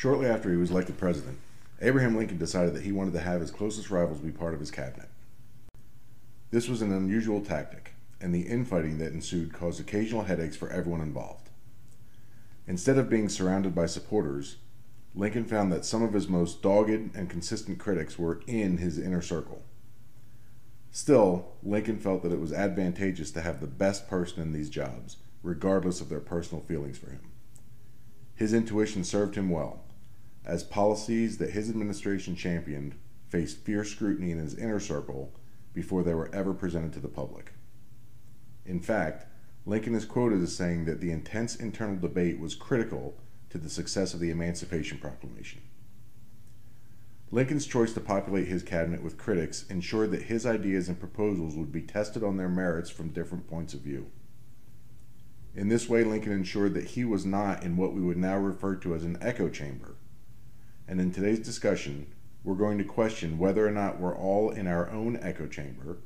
Shortly after he was elected president, Abraham Lincoln decided that he wanted to have his closest rivals be part of his cabinet. This was an unusual tactic, and the infighting that ensued caused occasional headaches for everyone involved. Instead of being surrounded by supporters, Lincoln found that some of his most dogged and consistent critics were in his inner circle. Still, Lincoln felt that it was advantageous to have the best person in these jobs, regardless of their personal feelings for him. His intuition served him well, as policies that his administration championed faced fierce scrutiny in his inner circle before they were ever presented to the public. In fact, Lincoln is quoted as saying that the intense internal debate was critical to the success of the Emancipation Proclamation. Lincoln's choice to populate his cabinet with critics ensured that his ideas and proposals would be tested on their merits from different points of view. In this way, Lincoln ensured that he was not in what we would now refer to as an echo chamber. And in today's discussion, we're going to question whether or not we're all in our own echo chamber,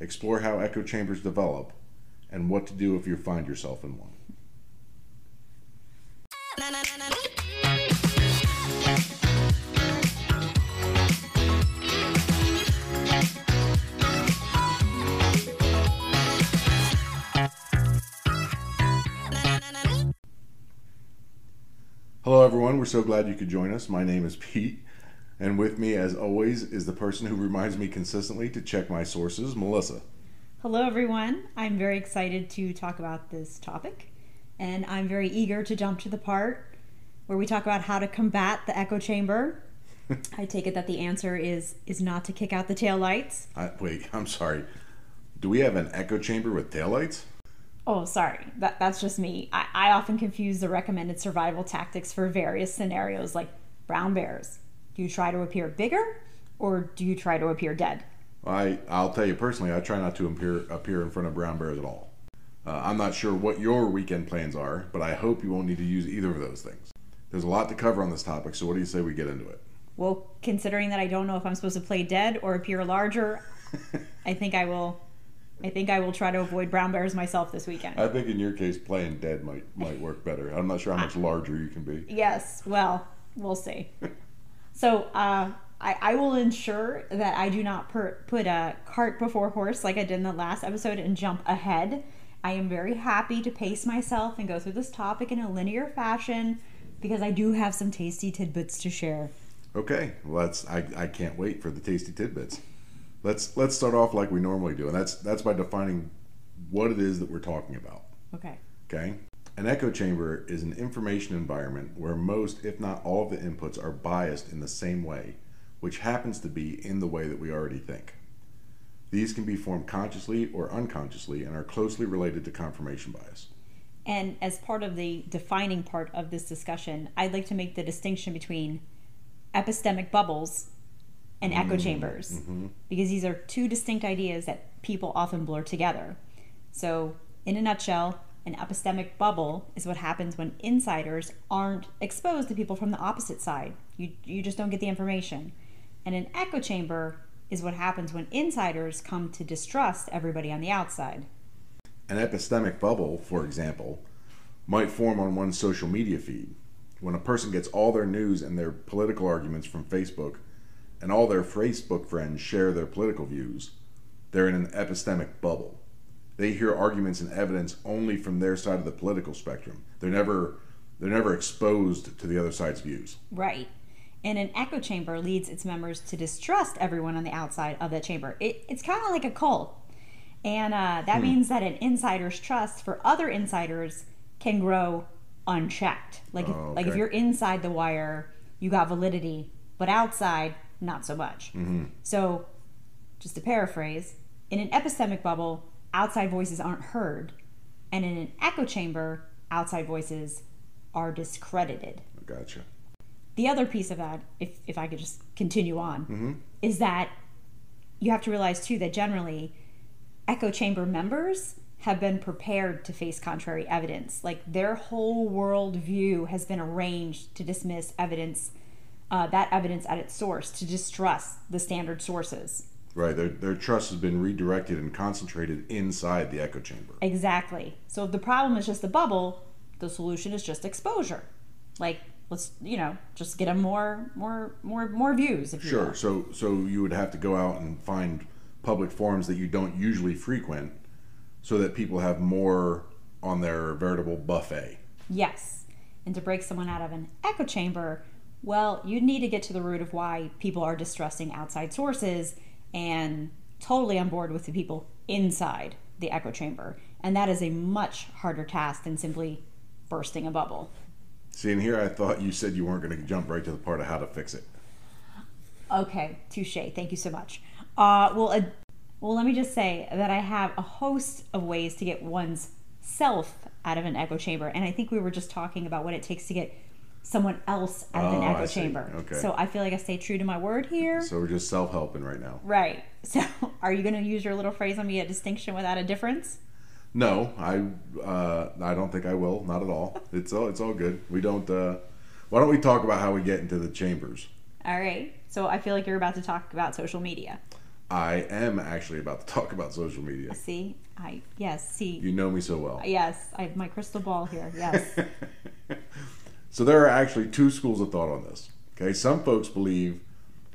explore how echo chambers develop, and what to do if you find yourself in one. Everyone. We're so glad you could join us. My name is Pete, and with me, as always, is the person who reminds me consistently to check my sources, Melissa. Hello, everyone. I'm very excited to talk about this topic, and I'm very eager to jump to the part where we talk about how to combat the echo chamber. I take it that the answer is is not to kick out the tail lights. I, wait, I'm sorry. Do we have an echo chamber with taillights? Oh, sorry. That, that's just me. I, I often confuse the recommended survival tactics for various scenarios, like brown bears. Do you try to appear bigger, or do you try to appear dead? I I'll tell you personally, I try not to appear appear in front of brown bears at all. Uh, I'm not sure what your weekend plans are, but I hope you won't need to use either of those things. There's a lot to cover on this topic, so what do you say we get into it? Well, considering that I don't know if I'm supposed to play dead or appear larger, I think I will. I think I will try to avoid brown bears myself this weekend. I think in your case, playing dead might might work better. I'm not sure how much larger you can be. Yes. Well, we'll see. so, uh, I, I will ensure that I do not per, put a cart before horse like I did in the last episode and jump ahead. I am very happy to pace myself and go through this topic in a linear fashion because I do have some tasty tidbits to share. Okay, well that's I, I can't wait for the tasty tidbits. Let's let's start off like we normally do, and that's that's by defining what it is that we're talking about. Okay. Okay. An echo chamber is an information environment where most, if not all, of the inputs are biased in the same way, which happens to be in the way that we already think. These can be formed consciously or unconsciously and are closely related to confirmation bias. And as part of the defining part of this discussion, I'd like to make the distinction between epistemic bubbles and echo chambers Mm-hmm. because these are two distinct ideas that people often blur together. So, in a nutshell, an epistemic bubble is what happens when insiders aren't exposed to people from the opposite side. You, you just don't get the information. And an echo chamber is what happens when insiders come to distrust everybody on the outside. An epistemic bubble, for example, might form on one's social media feed. When a person gets all their news and their political arguments from Facebook, and all their Facebook friends share their political views, they're in an epistemic bubble. They hear arguments and evidence only from their side of the political spectrum. They're never they're never exposed to the other side's views. Right. And an echo chamber leads its members to distrust everyone on the outside of that chamber. It, it's kind of like a cult. And uh, that means that an insider's trust for other insiders can grow unchecked. Like, if, Oh, like if you're inside the wire, you got validity, but outside, not so much. So, just to paraphrase, in an epistemic bubble, outside voices aren't heard. And in an echo chamber, outside voices are discredited Gotcha. the other piece of that, if, if I could just continue on, Mm-hmm. is that you have to realize too that generally echo chamber members have been prepared to face contrary evidence. Like their whole world view has been arranged to dismiss evidence, uh, that evidence at its source, to distrust the standard sources. Right. Their their trust has been redirected and concentrated inside the echo chamber. Exactly. So if the problem is just the bubble, the solution is just exposure. Like let's you know just get them more more more more views. If Sure. will. So so you would have to go out and find public forums that you don't usually frequent, so that people have more on their veritable buffet. Yes. And to break someone out of an echo chamber, well, you need to get to the root of why people are distrusting outside sources and totally on board with the people inside the echo chamber. And that is a much harder task than simply bursting a bubble. See, and here I thought you said you weren't going to jump right to the part of how to fix it. Okay, touche. Thank you so much. Uh, well, uh, well, let me just say that I have a host of ways to get one's self out of an echo chamber, and I think we were just talking about what it takes to get someone else out of an Oh, echo chamber. Okay. So I feel like I stay true to my word here. So we're just self helping right now. right. So are you going to use your little phrase on me a distinction without a difference? No, I uh, I don't think I will. Not at all. It's all it's all good. We don't. Uh, why don't we talk about how we get into the chambers? All right. So I feel like you're about to talk about social media. I am actually about to talk about social media. See, I yes, see, You know me so well. yes, I have my crystal ball here. Yes. So there are actually two schools of thought on this. Okay, some folks believe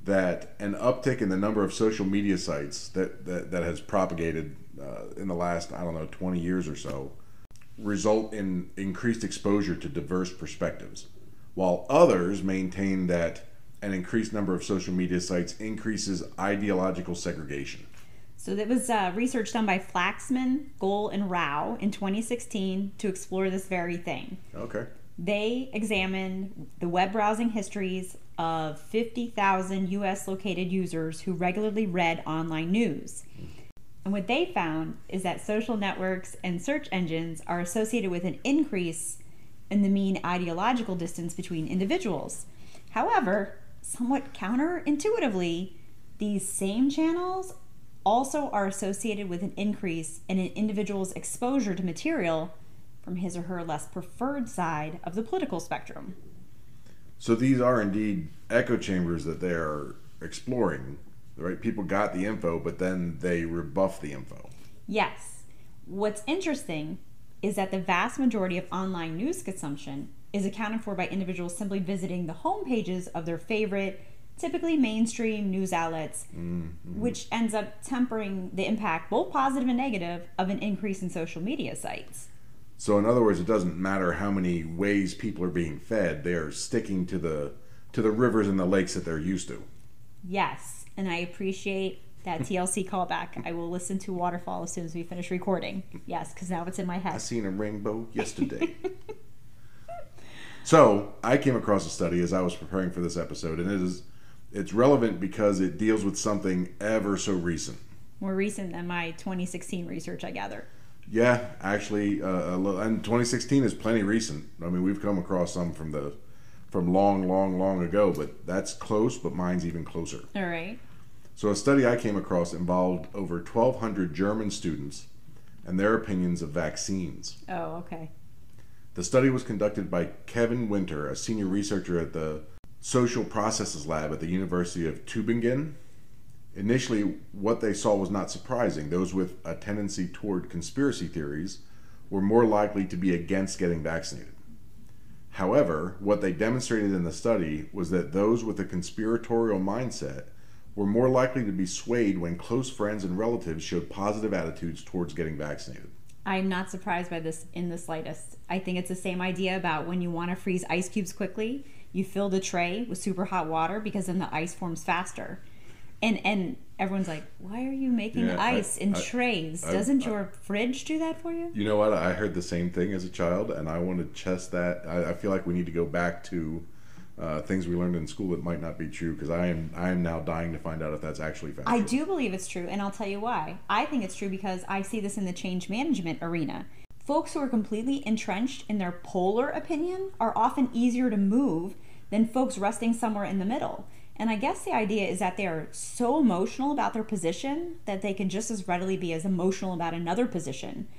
that an uptick in the number of social media sites that that, that has propagated uh, in the last I don't know 20 years or so result in increased exposure to diverse perspectives, while others maintain that an increased number of social media sites increases ideological segregation. So that was uh, research done by Flaxman, Goel, and Rao in 2016 to explore this very thing. Okay. They examined the web browsing histories of 50,000 US located users who regularly read online news. And what they found is that social networks and search engines are associated with an increase in the mean ideological distance between individuals. However, somewhat counterintuitively, these same channels also are associated with an increase in an individual's exposure to material from his or her less preferred side of the political spectrum. So these are indeed echo chambers that they are exploring. Right? People got the info, but then they rebuff the info. Yes. What's interesting is that the vast majority of online news consumption is accounted for by individuals simply visiting the home pages of their favorite, typically mainstream news outlets, mm-hmm. which ends up tempering the impact, both positive and negative, of an increase in social media sites. So in other words, it doesn't matter how many ways people are being fed; they are sticking to the to the rivers and the lakes that they're used to. Yes, and I appreciate that TLC callback. I will listen to Waterfall as soon as we finish recording. Yes, because now it's in my head. I seen a rainbow yesterday. so I came across a study as I was preparing for this episode, and it is it's relevant because it deals with something ever so recent. More recent than my 2016 research, I gather. Yeah, actually, uh, a little, and 2016 is plenty recent. I mean, we've come across some from the from long, long, long ago, but that's close. But mine's even closer. All right. So, a study I came across involved over 1,200 German students and their opinions of vaccines. Oh, okay. The study was conducted by Kevin Winter, a senior researcher at the Social Processes Lab at the University of Tübingen. Initially, what they saw was not surprising. Those with a tendency toward conspiracy theories were more likely to be against getting vaccinated. However, what they demonstrated in the study was that those with a conspiratorial mindset were more likely to be swayed when close friends and relatives showed positive attitudes towards getting vaccinated. I'm not surprised by this in the slightest. I think it's the same idea about when you want to freeze ice cubes quickly, you fill the tray with super hot water because then the ice forms faster. And and everyone's like, "Why are you making Yeah, I- ice in I- trays? I- Doesn't I- your fridge do that for you?" You know what? I heard the same thing as a child, and I want to test that. I, I feel like we need to go back to uh, things we learned in school that might not be true because I am I am now dying to find out if that's actually factual. I do believe it's true, and I'll tell you why. I think it's true because I see this in the change management arena. Folks who are completely entrenched in their polar opinion are often easier to move than folks resting somewhere in the middle. And I guess the idea is that they are so emotional about their position that they can just as readily be as emotional about another position.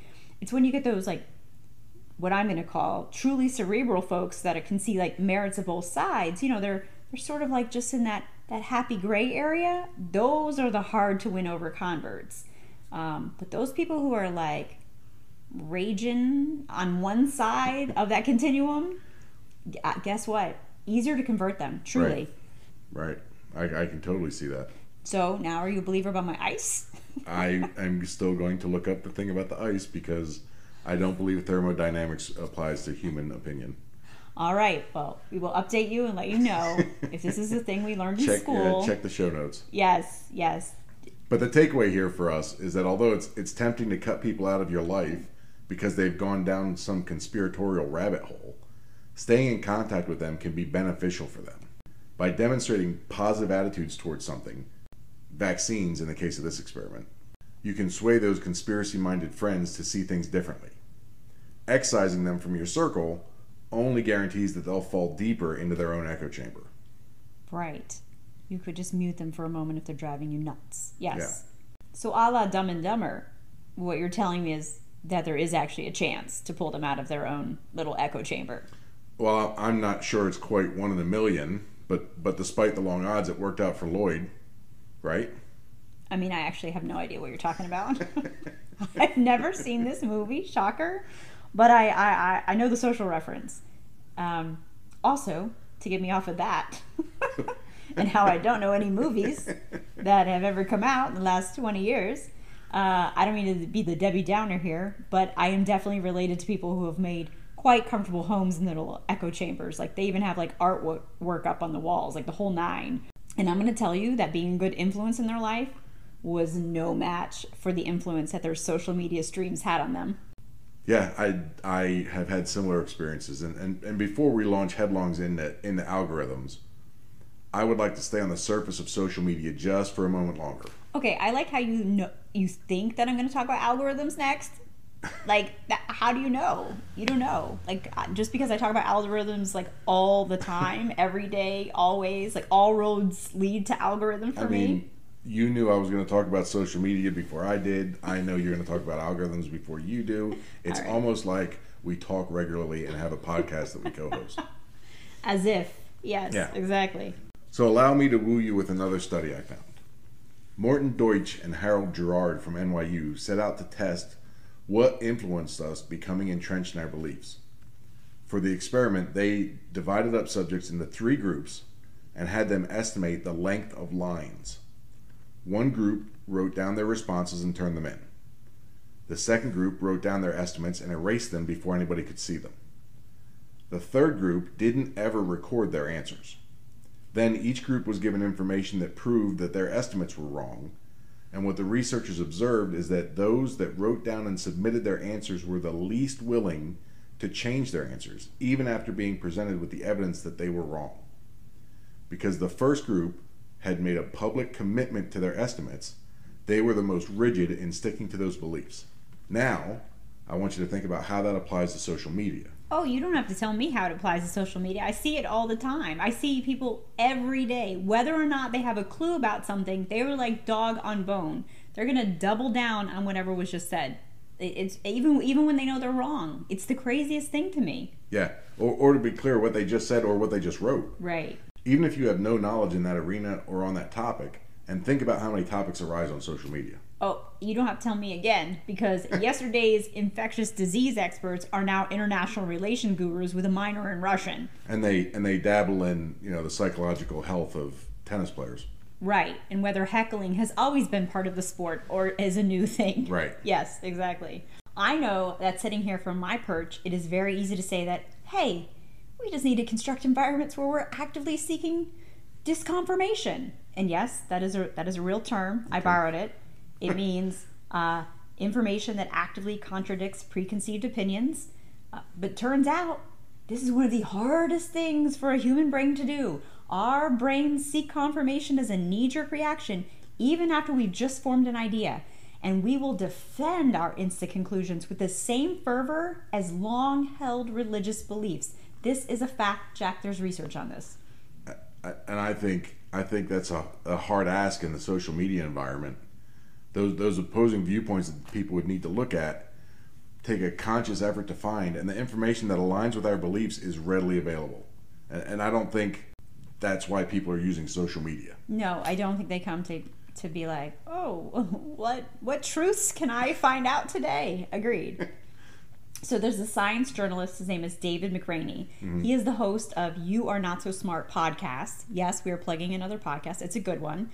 It's when you get those like what I'm going to call truly cerebral folks that can see like merits of both sides. You know, they're they're sort of like just in that that happy gray area. Those are the hard to win over converts. Um, but those people who are like raging on one side of that continuum, uh, guess what? Easier to convert them, truly. Right. Right. I, I can totally see that. So now are you a believer about my ice? I am still going to look up the thing about the ice because I don't believe thermodynamics applies to human opinion. All right. Well, we will update you and let you know if this is a thing we learned in school. check the show notes. Yes, yes. But the takeaway here for us is that although it's it's tempting to cut people out of your life because they've gone down some conspiratorial rabbit hole, staying in contact with them can be beneficial for them. By demonstrating positive attitudes towards something, vaccines in the case of this experiment, you can sway those conspiracy minded friends to see things differently. Excising them from your circle only guarantees that they'll fall deeper into their own echo chamber. Right. You could just mute them for a moment if they're driving you nuts. Yes. So, a la Dumb and Dumber, what you're telling me is that there is actually a chance to pull them out of their own little echo chamber. Well, I'm not sure it's quite one in a million, but but despite the long odds, it worked out for Lloyd, right? I mean, I actually have no idea what you're talking about. I've never seen this movie, shocker, but I, I, I- know the social reference. Um, also, to get me off of that, and how I don't know any movies that have ever come out in the last 20 years, uh, I don't mean to be the Debbie Downer here, but I am definitely related to people who have made quite comfortable homes in little echo chambers. Like they even have like artwork work up on the walls, like the whole nine. And I'm going to tell you that being a good influence in their life was no match for the influence that their social media streams had on them. Yeah, I I have had similar experiences, and and, and before we launch headlongs into into algorithms, I would like to stay on the surface of social media just for a moment longer. Okay, I like how you know you think that I'm going to talk about algorithms next. Like, that, how do you know? You don't know. Like, just because I talk about algorithms like all the time, every day, always, like all roads lead to algorithm for I me. you knew I was going to talk about social media before I did. I know you're going to talk about algorithms before you do. It's right. almost like we talk regularly and have a podcast that we co-host. As if, yes, Yeah. exactly. So allow me to woo you with another study I found. Morton Deutsch and Harold Gerard from NYU set out to test what influenced us becoming entrenched in our beliefs. For the experiment, they divided up subjects into three groups and had them estimate the length of lines. One group wrote down their responses and turned them in. The second group wrote down their estimates and erased them before anybody could see them. The third group didn't ever record their answers. Then each group was given information that proved that their estimates were wrong. And what the researchers observed is that those that wrote down and submitted their answers were the least willing to change their answers, even after being presented with the evidence that they were wrong. Because the first group had made a public commitment to their estimates, they were the most rigid in sticking to those beliefs. Now, I want you to think about how that applies to social media. Oh, you don't have to tell me how it applies to social media. I see it all the time. I see people every day, whether or not they have a clue about something, they were like dog on bone. They're gonna double down on whatever was just said. It's even even when they know they're wrong. It's the craziest thing to me. Yeah, or, or to be clear, what they just said or what they just wrote. Right. even if you have no knowledge in that arena or on that topic, and think about how many topics arise on social media. Oh, you don't have to tell me again because yesterday's infectious disease experts are now international relation gurus with a minor in Russian. And they and they dabble in, you know, the psychological health of tennis players. Right. And whether heckling has always been part of the sport or is a new thing. Right. Yes, exactly. I know that sitting here from my perch, it is very easy to say that, hey, we just need to construct environments where we're actively seeking disconfirmation. And yes, that is a that is a real term. I borrowed it. It means uh, information that actively contradicts preconceived opinions. Uh, but turns out this is one of the hardest things for a human brain to do. Our brains seek confirmation as a knee jerk reaction, even after we've just formed an idea. And we will defend our instant conclusions with the same fervor as long held religious beliefs. This is a fact, Jack. There's research on this. And I think I think that's a, a hard ask in the social media environment. Those those opposing viewpoints that people would need to look at take a conscious effort to find, and the information that aligns with our beliefs is readily available. And, and I don't think that's why people are using social media. No, I don't think they come to to be like, oh, what what truths can I find out today? Agreed. So there's a science journalist. His name is David McRaney. Mm-hmm. He is the host of You Are Not So Smart podcast. Yes, we are plugging another podcast. It's a good one.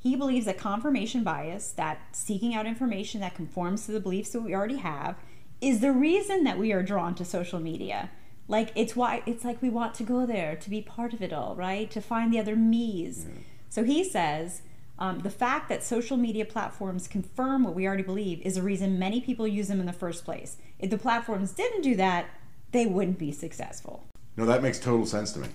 He believes that confirmation bias, that seeking out information that conforms to the beliefs that we already have, is the reason that we are drawn to social media. Like it's why it's like we want to go there to be part of it all, right? To find the other me's. So he says um, the fact that social media platforms confirm what we already believe is a reason many people use them in the first place. If the platforms didn't do that, they wouldn't be successful. No, that makes total sense to me,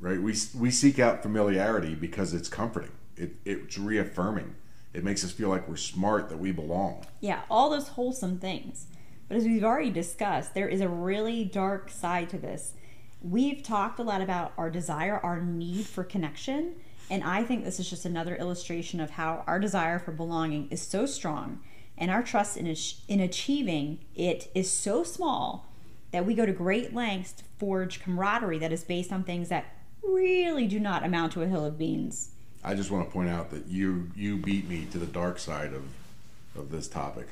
right? We we seek out familiarity because it's comforting. It it's reaffirming. It makes us feel like we're smart, that we belong. Yeah, all those wholesome things. But as we've already discussed, there is a really dark side to this. We've talked a lot about our desire, our need for connection, and I think this is just another illustration of how our desire for belonging is so strong and our trust in, in achieving it is so small that we go to great lengths to forge camaraderie that is based on things that really do not amount to a hill of beans. I just want to point out that you you beat me to the dark side of of this topic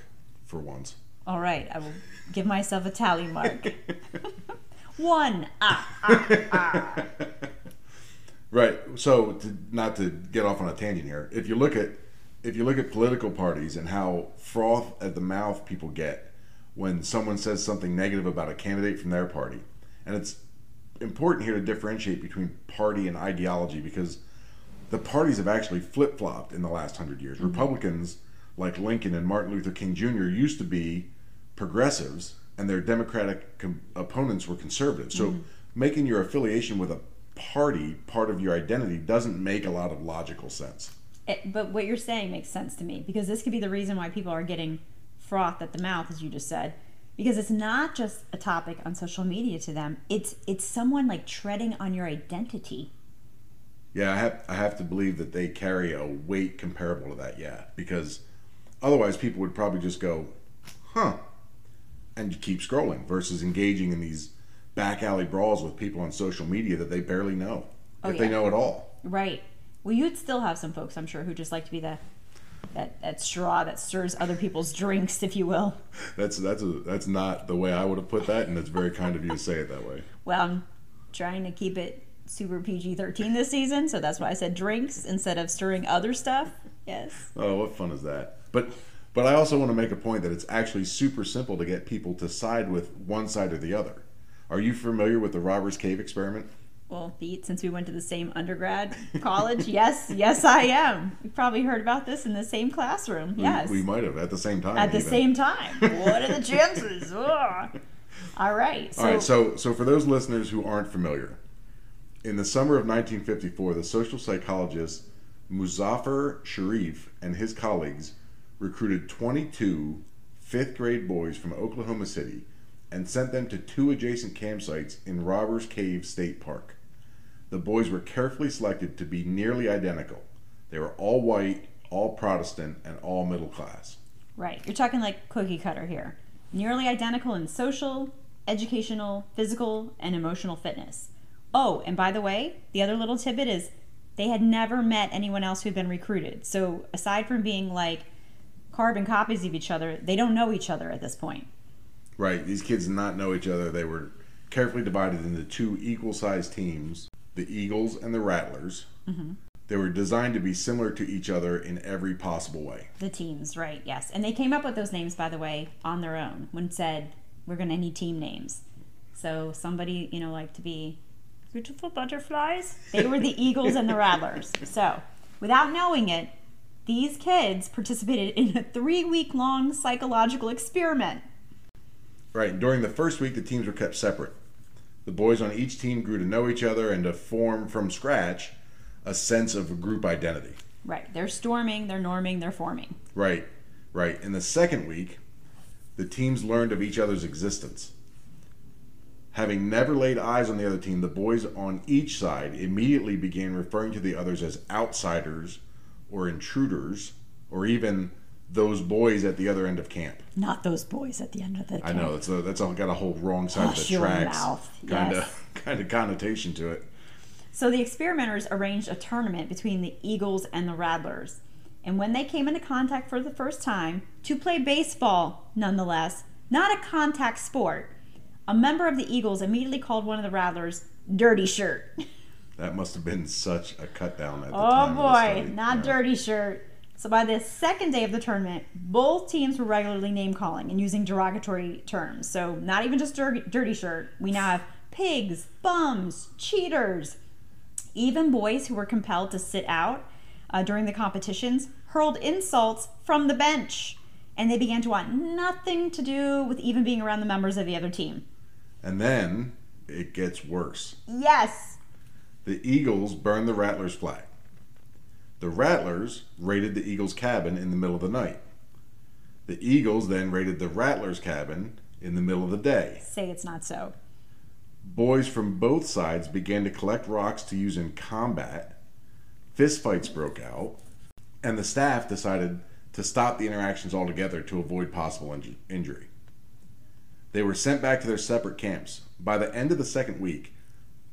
for once. All right, I will give myself a tally mark. One. Ah. Right. So, to, not to get off on a tangent here, if you look at if you look at political parties and how froth at the mouth people get when someone says something negative about a candidate from their party, and it's important here to differentiate between party and ideology because the parties have actually flip flopped in the last hundred years. Mm-hmm. Republicans like Lincoln and Martin Luther King Jr. used to be progressives, and their Democratic com- opponents were conservatives. So, mm-hmm. making your affiliation with a party part of your identity doesn't make a lot of logical sense. It- but what you're saying makes sense to me because this could be the reason why people are getting froth at the mouth, as you just said, because it's not just a topic on social media to them. It's it's someone like treading on your identity. Yeah, I have I have to believe that they carry a weight comparable to that. Yeah, because otherwise people would probably just go, "Huh," and keep scrolling versus engaging in these back alley brawls with people on social media that they barely know, Oh, if they know at all. Right. Well, you'd still have some folks, I'm sure, who just like to be the that that straw that stirs other people's drinks, if you will. That's that's a, that's not the way I would have put that, and it's very kind of you to say it that way. Well, I'm trying to keep it super PG-13 this season, so that's why I said drinks instead of stirring other stuff. Yes. Oh, what fun is that? But but I also want to make a point that it's actually super simple to get people to side with one side or the other. Are you familiar with the Robbers Cave experiment? Well, Pete, since we went to the same undergrad college, yes, yes, I am. You probably heard about this in the same classroom. Yes. We, might have at the same time. At the even. same time. what are the chances? All right. So, All right, so so for those listeners who aren't familiar, in the summer of 1954, the social psychologist Muzafer Sherif and his colleagues recruited 22 fifth grade boys from Oklahoma City and sent them to two adjacent campsites in Robbers Cave State Park. The boys were carefully selected to be nearly identical. They were all white, all Protestant, and all middle class. right. You're talking like cookie cutter here. Nearly identical in social, educational, physical, and emotional fitness. Oh, and by the way, the other little tidbit is they had never met anyone else who'd been recruited. So aside from being like carbon copies of each other, they don't know each other at this point. Right. These kids did not know each other. They were carefully divided into two equal sized teams the Eagles and the Rattlers. Mm-hmm. They were designed to be similar to each other in every possible way. The teams, right? Yes, and they came up with those names, by the way, on their own. When said we're going to need team names, so somebody you know like to be beautiful butterflies. They were the Eagles and the Rattlers. So, without knowing it, these kids participated in a three-week-long psychological experiment. Right. During the first week, the teams were kept separate. The boys on each team grew to know each other and to form from scratch a sense of group identity. Right? They're storming, they're norming, they're forming. Right, right. In the second week, the teams learned of each other's existence. Having never laid eyes on the other team, the boys on each side immediately began referring to the others as outsiders or intruders or even those boys at the other end of camp. Not those boys at the end of the. Camp. I know that's a, that's all got a whole wrong side of the tracks kind yes. of kind of connotation to it. So the experimenters arranged a tournament between the Eagles and the Rattlers. And when they came into contact for the first time, to play baseball, nonetheless, not a contact sport, a member of the Eagles immediately called one of the Rattlers dirty shirt. That must have been such a cut down at the Oh time. the boy, not Yeah. dirty shirt. So by the second day of the tournament, both teams were regularly name calling and using derogatory terms. So not even just dirty, dirty shirt. We now have pigs, bums, cheaters. Even boys who were compelled to sit out uh, during the competitions hurled insults from the bench, and they began to want nothing to do with even being around the members of the other team. And then it gets worse. Yes, The Eagles burned the Rattlers' flag. The Rattlers raided the Eagles' cabin in the middle of the night. The Eagles then raided the Rattlers' cabin in the middle of the day. say it's not so. Boys from both sides began to collect rocks to use in combat. Fistfights broke out, and the staff decided to stop the interactions altogether to avoid possible inju- injury. They were sent back to their separate camps. By the end of the second week,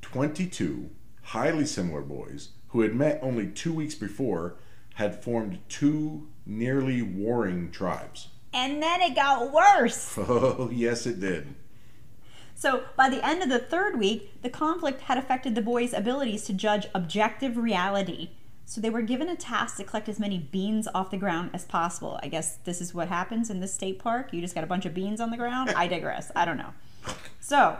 22 highly similar boys who had met only two weeks before had formed two nearly warring tribes. And then it got worse. Oh, yes, it did. So, by the end of the third week, the conflict had affected the boys' abilities to judge objective reality. So, they were given a task to collect as many beans off the ground as possible. I guess this is what happens in this state park. You just got a bunch of beans on the ground. I digress. I don't know. So,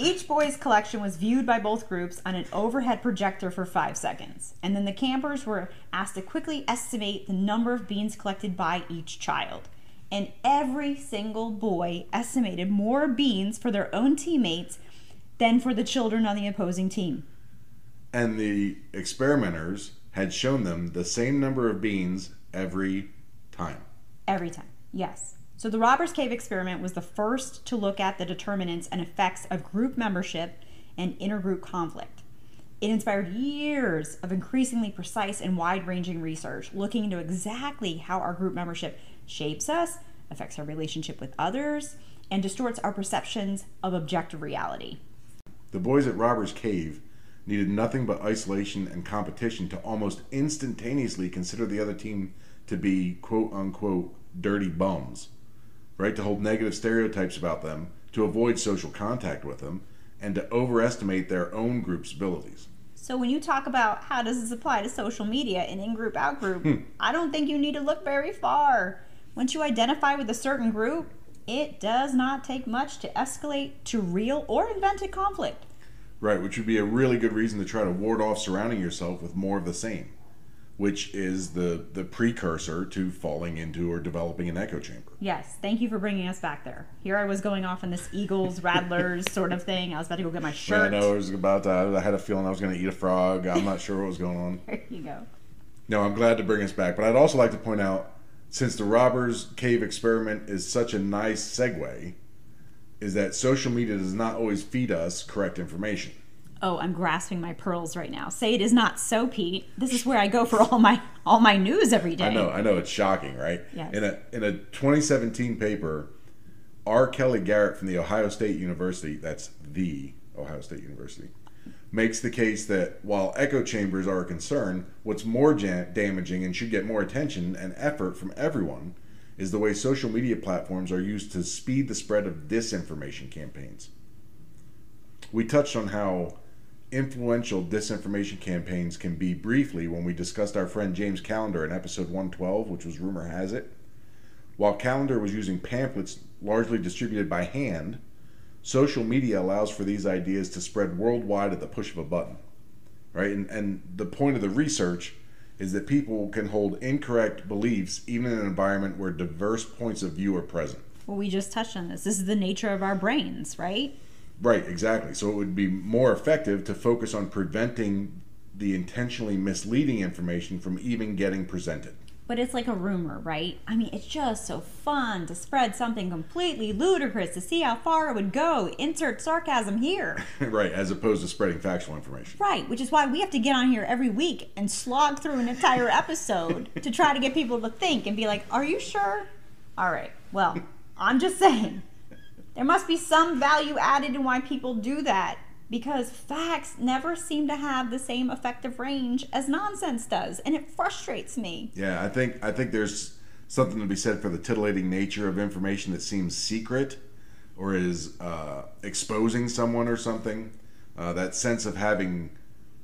each boy's collection was viewed by both groups on an overhead projector for five seconds. And then the campers were asked to quickly estimate the number of beans collected by each child. And every single boy estimated more beans for their own teammates than for the children on the opposing team. And the experimenters had shown them the same number of beans every time. Every time, yes. So the Robbers Cave experiment was the first to look at the determinants and effects of group membership and intergroup conflict. It inspired years of increasingly precise and wide ranging research looking into exactly how our group membership shapes us, affects our relationship with others, and distorts our perceptions of objective reality. The boys at Robbers Cave needed nothing but isolation and competition to almost instantaneously consider the other team to be quote unquote dirty bums, right? To hold negative stereotypes about them, to avoid social contact with them, and to overestimate their own group's abilities. So when you talk about how does this apply to social media and in-group out-group, hmm. I don't think you need to look very far. Once you identify with a certain group, it does not take much to escalate to real or invented conflict. Right, which would be a really good reason to try to ward off surrounding yourself with more of the same, which is the the precursor to falling into or developing an echo chamber. Yes, thank you for bringing us back there. Here I was going off on this Eagles, Rattlers sort of thing. I was about to go get my shirt. Yeah, I know I was about to. I had a feeling I was going to eat a frog. I'm not sure what was going on. There you go. No, I'm glad to bring us back, but I'd also like to point out, since the robbers cave experiment is such a nice segue, is that social media does not always feed us correct information. Oh, I'm grasping my pearls right now. Say it is not so, Pete. This is where I go for all my all my news every day. I know, I know, it's shocking, right? Yes. In a in a 2017 paper, R. Kelly Garrett from the Ohio State University, that's the Ohio State University, makes the case that while echo chambers are a concern, what's more ja- damaging and should get more attention and effort from everyone is the way social media platforms are used to speed the spread of disinformation campaigns. We touched on how influential disinformation campaigns can be briefly when we discussed our friend James Callender in episode 112, which was Rumor Has It. While Callender was using pamphlets largely distributed by hand, social media allows for these ideas to spread worldwide at the push of a button. Right? And, and the point of the research is that people can hold incorrect beliefs even in an environment where diverse points of view are present. Well, we just touched on this. This is the nature of our brains, right? Right, exactly. So it would be more effective to focus on preventing the intentionally misleading information from even getting presented. But it's like a rumor, right? I mean, it's just so fun to spread something completely ludicrous to see how far it would go. Insert sarcasm here. right, as opposed to spreading factual information. Right, which is why we have to get on here every week and slog through an entire episode to try to get people to think and be like, Are you sure? All right, well, I'm just saying. There must be some value added in why people do that because facts never seem to have the same effective range as nonsense does, and it frustrates me. Yeah, I think I think there's something to be said for the titillating nature of information that seems secret or is uh, exposing someone or something, uh, that sense of having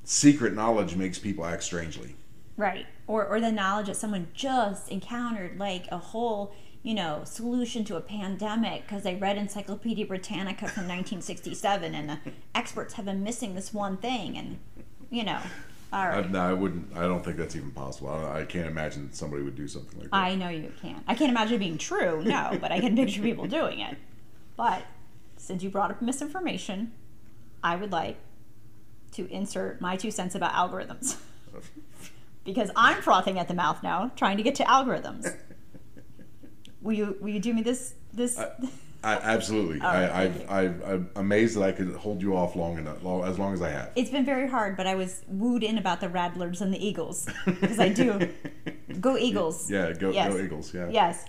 secret knowledge makes people act strangely. Right. Or, or the knowledge that someone just encountered like a whole, you know, solution to a pandemic because they read Encyclopedia Britannica from 1967 and the experts have been missing this one thing. And, you know, all I, no, I wouldn't. I don't think that's even possible. I, I can't imagine somebody would do something like that. I know you can't. I can't imagine it being true, no, but I can picture people doing it. But since you brought up misinformation, I would like to insert my two cents about algorithms. because I'm frothing at the mouth now, trying to get to algorithms. Will you will you do me this this I, absolutely. I, thank I've, I've, I'm amazed that I could hold you off long enough, long, as long as I have. It's been very hard, but I was wooed in about the Rattlers and the Eagles because I do. Go Eagles. Yeah, go, Yes. go Eagles. Yeah. Yes.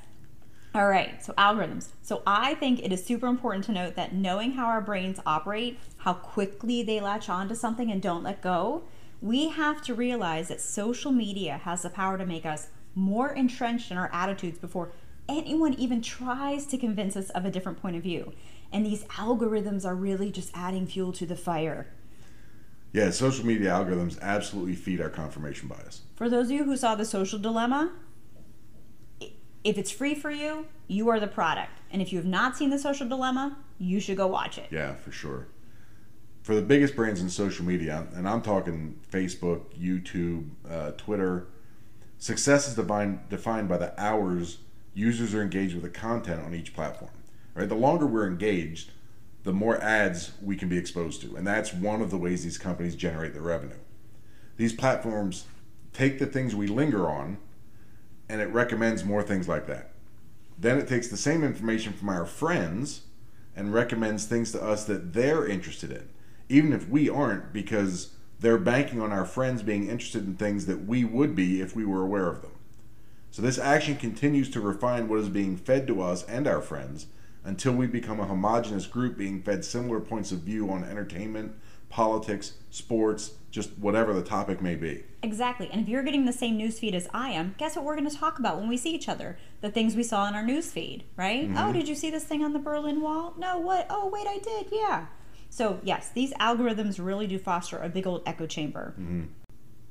All right, so algorithms. So I think it is super important to note that knowing how our brains operate, how quickly they latch onto something and don't let go, we have to realize that social media has the power to make us more entrenched in our attitudes before anyone even tries to convince us of a different point of view. And these algorithms are really just adding fuel to the fire. Yeah, social media algorithms absolutely feed our confirmation bias. For those of you who saw The Social Dilemma, if it's free for you, you are the product. And if you have not seen The Social Dilemma, you should go watch it. Yeah, for sure. For the biggest brands in social media, and I'm talking Facebook, YouTube, uh, Twitter, success is defined, defined by the hours users are engaged with the content on each platform. Right? The longer we're engaged, the more ads we can be exposed to. And that's one of the ways these companies generate their revenue. These platforms take the things we linger on and it recommends more things like that. Then it takes the same information from our friends and recommends things to us that they're interested in, even if we aren't, because they're banking on our friends being interested in things that we would be if we were aware of them. So this action continues to refine what is being fed to us and our friends until we become a homogenous group being fed similar points of view on entertainment, politics, sports, just whatever the topic may be. Exactly. And if you're getting the same news feed as I am, guess what we're going to talk about when we see each other? The things we saw in our news feed, right? Mm-hmm. Oh, did you see this thing on the Berlin Wall? No, what? Oh, wait, I did. Yeah. So, yes, these algorithms really do foster a big old echo chamber. Mm-hmm.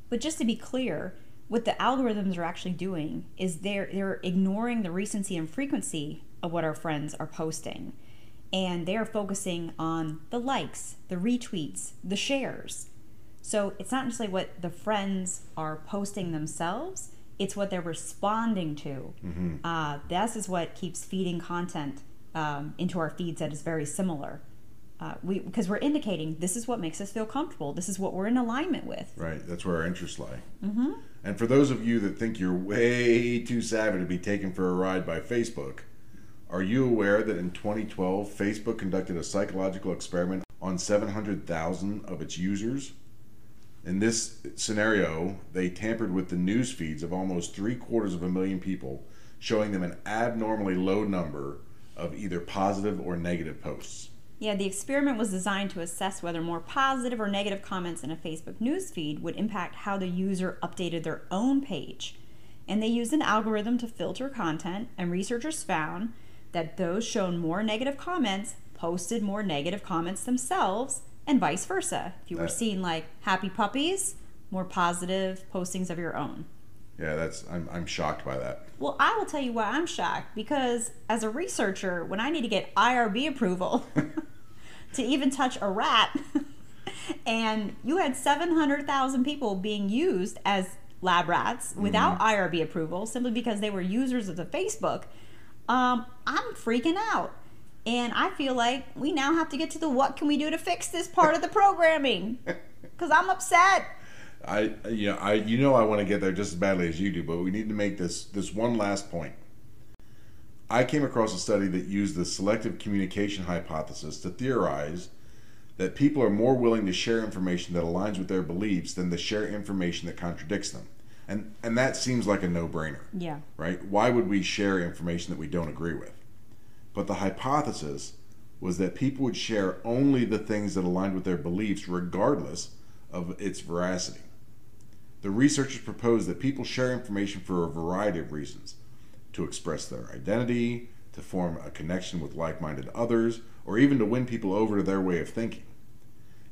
But just to be clear, what the algorithms are actually doing is they're they're ignoring the recency and frequency of what our friends are posting. And they're focusing on the likes, the retweets, the shares. So it's not necessarily what the friends are posting themselves, it's what they're responding to. Uh, this is what keeps feeding content um, into our feeds that is very similar. Uh, we because we're indicating this is what makes us feel comfortable. This is what we're in alignment with. Right, that's where our interests lie. Mm-hmm. And for those of you that think you're way too savvy to be taken for a ride by Facebook, are you aware that in 2012 Facebook conducted a psychological experiment on 700,000 of its users? In this scenario, they tampered with the news feeds of almost three quarters of a million people, showing them an abnormally low number of either positive or negative posts. Yeah, the experiment was designed to assess whether more positive or negative comments in a Facebook newsfeed would impact how the user updated their own page. And they used an algorithm to filter content, and researchers found that those shown more negative comments posted more negative comments themselves, and vice versa. If you were seeing like happy puppies, more positive postings of your own. Yeah, that's I'm, I'm shocked by that. Well, I will tell you why I'm shocked because as a researcher, when I need to get IRB approval to even touch a rat, and you had 700,000 people being used as lab rats without IRB approval simply because they were users of the Facebook, um, I'm freaking out. And I feel like we now have to get to the what can we do to fix this part of the programming because I'm upset. I you know I you know I want to get there just as badly as you do, but we need to make this this one last point. I came across a study that used the selective communication hypothesis to theorize that people are more willing to share information that aligns with their beliefs than to share information that contradicts them. And and that seems like a no-brainer, Yeah. right? Why would we share information that we don't agree with? But the hypothesis was that people would share only the things that aligned with their beliefs regardless of its veracity. The researchers proposed that people share information for a variety of reasons to express their identity, to form a connection with like minded others, or even to win people over to their way of thinking.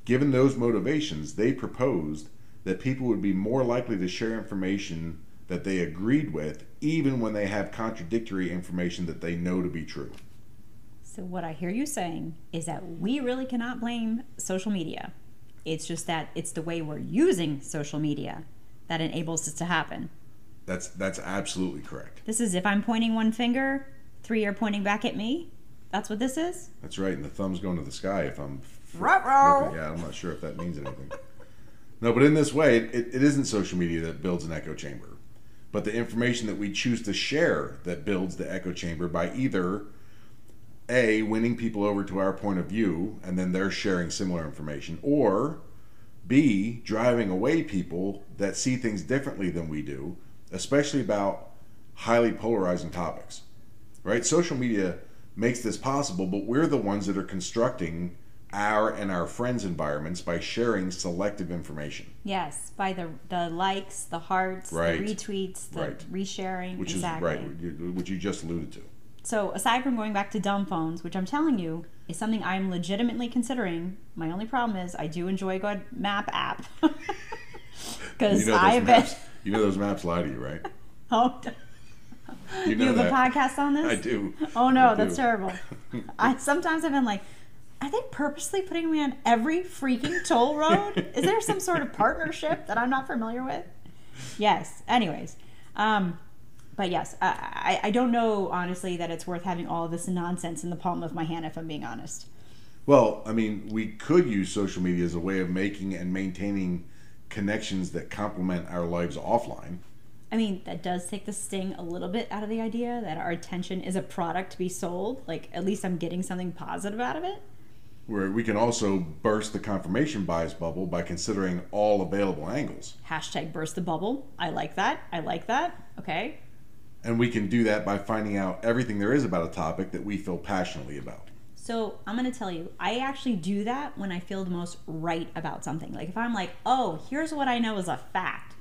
Given those motivations, they proposed that people would be more likely to share information that they agreed with, even when they have contradictory information that they know to be true. So, what I hear you saying is that we really cannot blame social media. It's just that it's the way we're using social media that enables this to happen. That's that's absolutely correct. This is if I'm pointing one finger, three are pointing back at me. That's what this is. That's right, and the thumb's going to the sky if I'm. Ruh-roh. Yeah, I'm not sure if that means anything. no, but in this way, it, it isn't social media that builds an echo chamber, but the information that we choose to share that builds the echo chamber by either a winning people over to our point of view and then they're sharing similar information, or b driving away people that see things differently than we do, especially about highly polarizing topics right? Social media makes this possible, but we're the ones that are constructing our and our friends' environments by sharing selective information, Yes, by the the likes, the hearts, Right. the retweets, the Right. resharing. which exactly. is right, which you just alluded to. So, aside from going back to dumb phones, which I'm telling you is something I'm legitimately considering, my only problem is I do enjoy a good map app. Because You know I have been. You know those maps lie to you, right? Oh, You you know have that. a podcast on this? I do. Oh no, that's terrible. I sometimes I've been like, are they purposely putting me on every freaking toll road? Is there some sort of partnership that I'm not familiar with? Yes. Anyways, um, but yes, I, I I don't know honestly that it's worth having all of this nonsense in the palm of my hand. If I'm being honest. Well, I mean, we could use social media as a way of making and maintaining connections that complement our lives offline. I mean, that does take the sting a little bit out of the idea that our attention is a product to be sold. Like, at least I'm getting something positive out of it. Where we can also burst the confirmation bias bubble by considering all available angles. Hashtag burst the bubble. I like that. I like that. Okay. And we can do that by finding out everything there is about a topic that we feel passionately about. So I'm gonna tell you, I actually do that when I feel the most right about something. Like if I'm like, oh, here's what I know is a fact.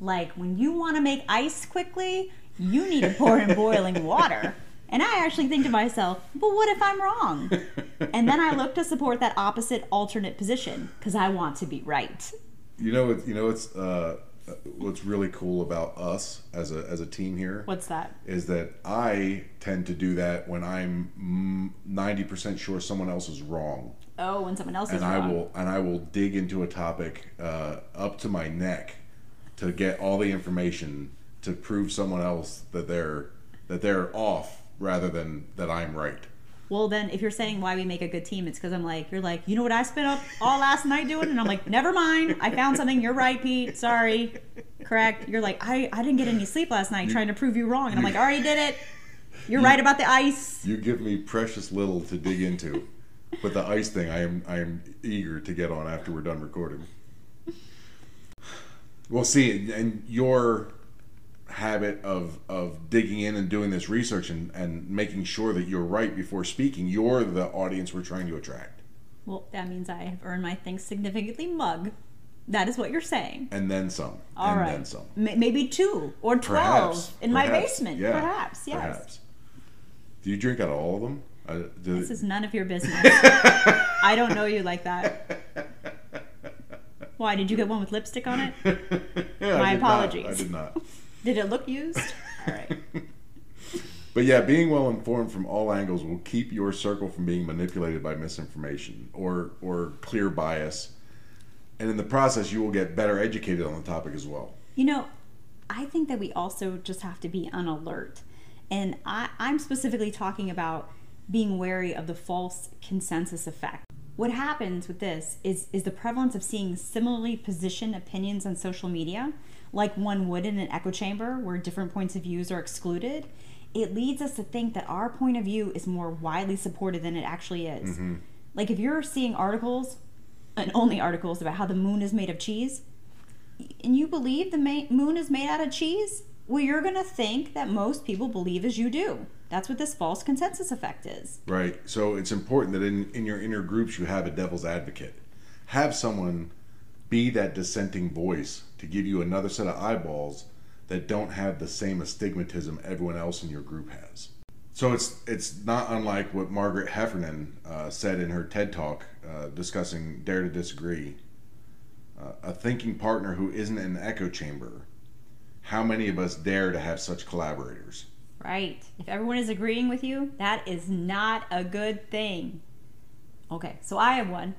Like when you want to make ice quickly, you need to pour in boiling water. And I actually think to myself, but what if I'm wrong? And then I look to support that opposite alternate position because I want to be right. You know, it's, you know, it's uh, what's really cool about us as a as a team here What's that? is that I tend to do that when I'm ninety percent sure someone else is wrong, Oh, when someone else is and I wrong. will and I will dig into a topic uh, up to my neck to get all the information to prove someone else that they're that they're off rather than that I'm right. Well, then, if you're saying why we make a good team, it's because I'm like, you're like, you know what I spent up all last night doing? And I'm like, never mind. I found something. You're right, Pete. Sorry. Correct. You're like, I, I didn't get any sleep last night trying to prove you wrong. And I'm like, I already did it. You're right about the ice. You give me precious little to dig into, but the ice thing I am I am eager to get on after we're done recording. Well, see, and your habit of of digging in and doing this research and, and making sure that you're right before speaking, you're the audience we're trying to attract. Well, that means I have earned my Think Significantly mug. That is what you're saying. And then some. All and right. then some. Maybe two or 12 Perhaps. in my basement. Yeah. Perhaps, yes. Perhaps. Do you drink out of all of them? Uh, This is none of your business. I don't know you like that. Why? Did you get one with lipstick on it? Yeah, I My not. apologies. I did not. Did it look used? All right. But yeah, being well informed from all angles will keep your circle from being manipulated by misinformation or or clear bias. And in the process, you will get better educated on the topic as well. You know, I think that we also just have to be on alert. And I, I'm specifically talking about being wary of the false consensus effect. What happens with this is, is the prevalence of seeing similarly positioned opinions on social media, like one would in an echo chamber where different points of views are excluded. It leads us to think that our point of view is more widely supported than it actually is. Mm-hmm. Like if you're seeing articles, and only articles about how the moon is made of cheese, and you believe the ma- moon is made out of cheese, well, you're going to think that most people believe as you do. That's what this false consensus effect is. Right. So it's important that in, in your inner groups you have a devil's advocate. Have someone be that dissenting voice to give you another set of eyeballs that don't have the same astigmatism everyone else in your group has. So it's it's not unlike what Margaret Heffernan uh, said in her TED talk uh, discussing dare to disagree. Uh, a thinking partner who isn't an echo chamber. How many of us dare to have such collaborators? Right. If everyone is agreeing with you, that is not a good thing. Okay, so I have one.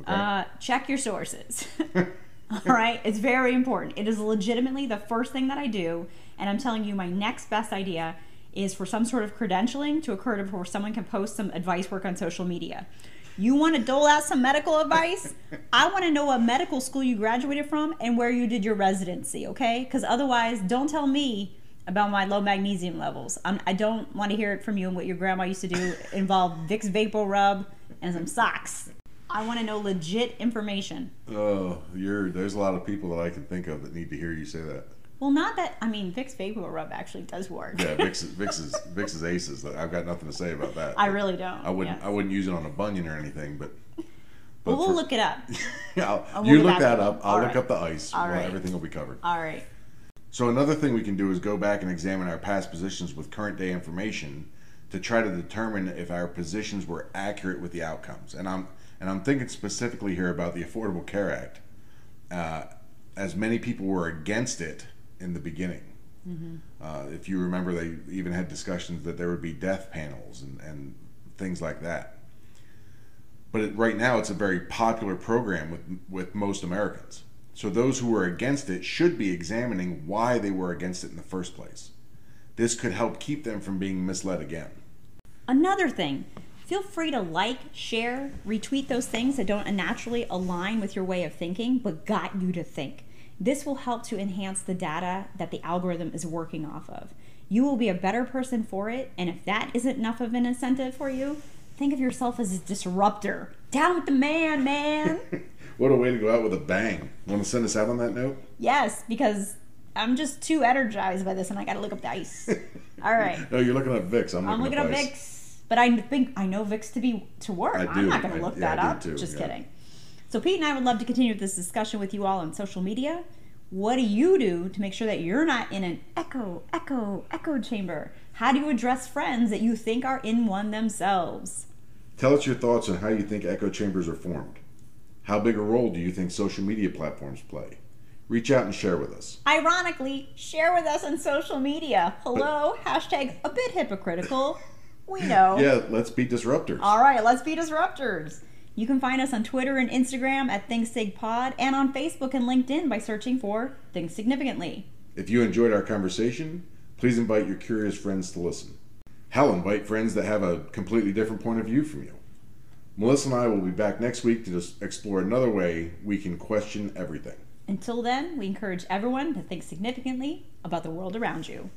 Okay. Uh, check your sources. All right, it's very important. It is legitimately the first thing that I do, and I'm telling you, my next best idea is for some sort of credentialing to occur before someone can post some advice work on social media. You want to dole out some medical advice? I want to know what medical school you graduated from and where you did your residency, okay? Because otherwise, don't tell me about my low magnesium levels. I'm, I do not want to hear it from you and what your grandma used to do involve Vicks VapoRub and some socks. I want to know legit information. Oh, you're there's a lot of people that I can think of that need to hear you say that. Well, not that. I mean, Vicks VapoRub actually does work. Yeah, Vicks Vicks is Vicks is aces. I've got nothing to say about that. I really don't. I wouldn't yes. I wouldn't use it on a bunion or anything, but. Well, we'll for- look it up. Yeah, I'll- you look that up. I'll All look right. up the ice. All Well, right. Everything will be covered. All right. So another thing we can do is go back and examine our past positions with current day information to try to determine if our positions were accurate with the outcomes. And I'm and I'm thinking specifically here about the Affordable Care Act, uh, as many people were against it in the beginning. Uh, if you remember, they even had discussions that there would be death panels and, and things like that. But it, right now, it's a very popular program with with most Americans. So those who were against it should be examining why they were against it in the first place. This could help keep them from being misled again. Another thing, feel free to like, share, retweet those things that don't naturally align with your way of thinking but got you to think. This will help to enhance the data that the algorithm is working off of. You will be a better person for it, and if that isn't enough of an incentive for you, think of yourself as a disruptor. Down with the man, man. What a way to go out with a bang. Want to send us out on that note? yes, because I'm just too energized by this and I gotta look up the ice. All right. No, you're looking at Vicks. I'm, I'm looking, looking up ice. Vicks, but I think I know Vicks to be to work. I I'm not going to look yeah, that I do up. too, Just yeah. kidding. So Pete and I would love to continue this discussion with you all on social media. What do you do to make sure that you're not in an echo, echo, echo chamber? How do you address friends that you think are in one themselves? Tell us your thoughts on how you think echo chambers are formed. How big a role do you think social media platforms play? Reach out and share with us. Ironically, share with us on social media. Hello, hashtag a bit hypocritical. We know. Yeah, let's be disruptors. All right, let's be disruptors. You can find us on Twitter and Instagram at ThinkSigPod and on Facebook and LinkedIn by searching for Think Significantly. If you enjoyed our conversation, please invite your curious friends to listen. Hell, invite friends that have a completely different point of view from you. Melissa and I will be back next week to just explore another way we can question everything. Until then, we encourage everyone to think significantly about the world around you.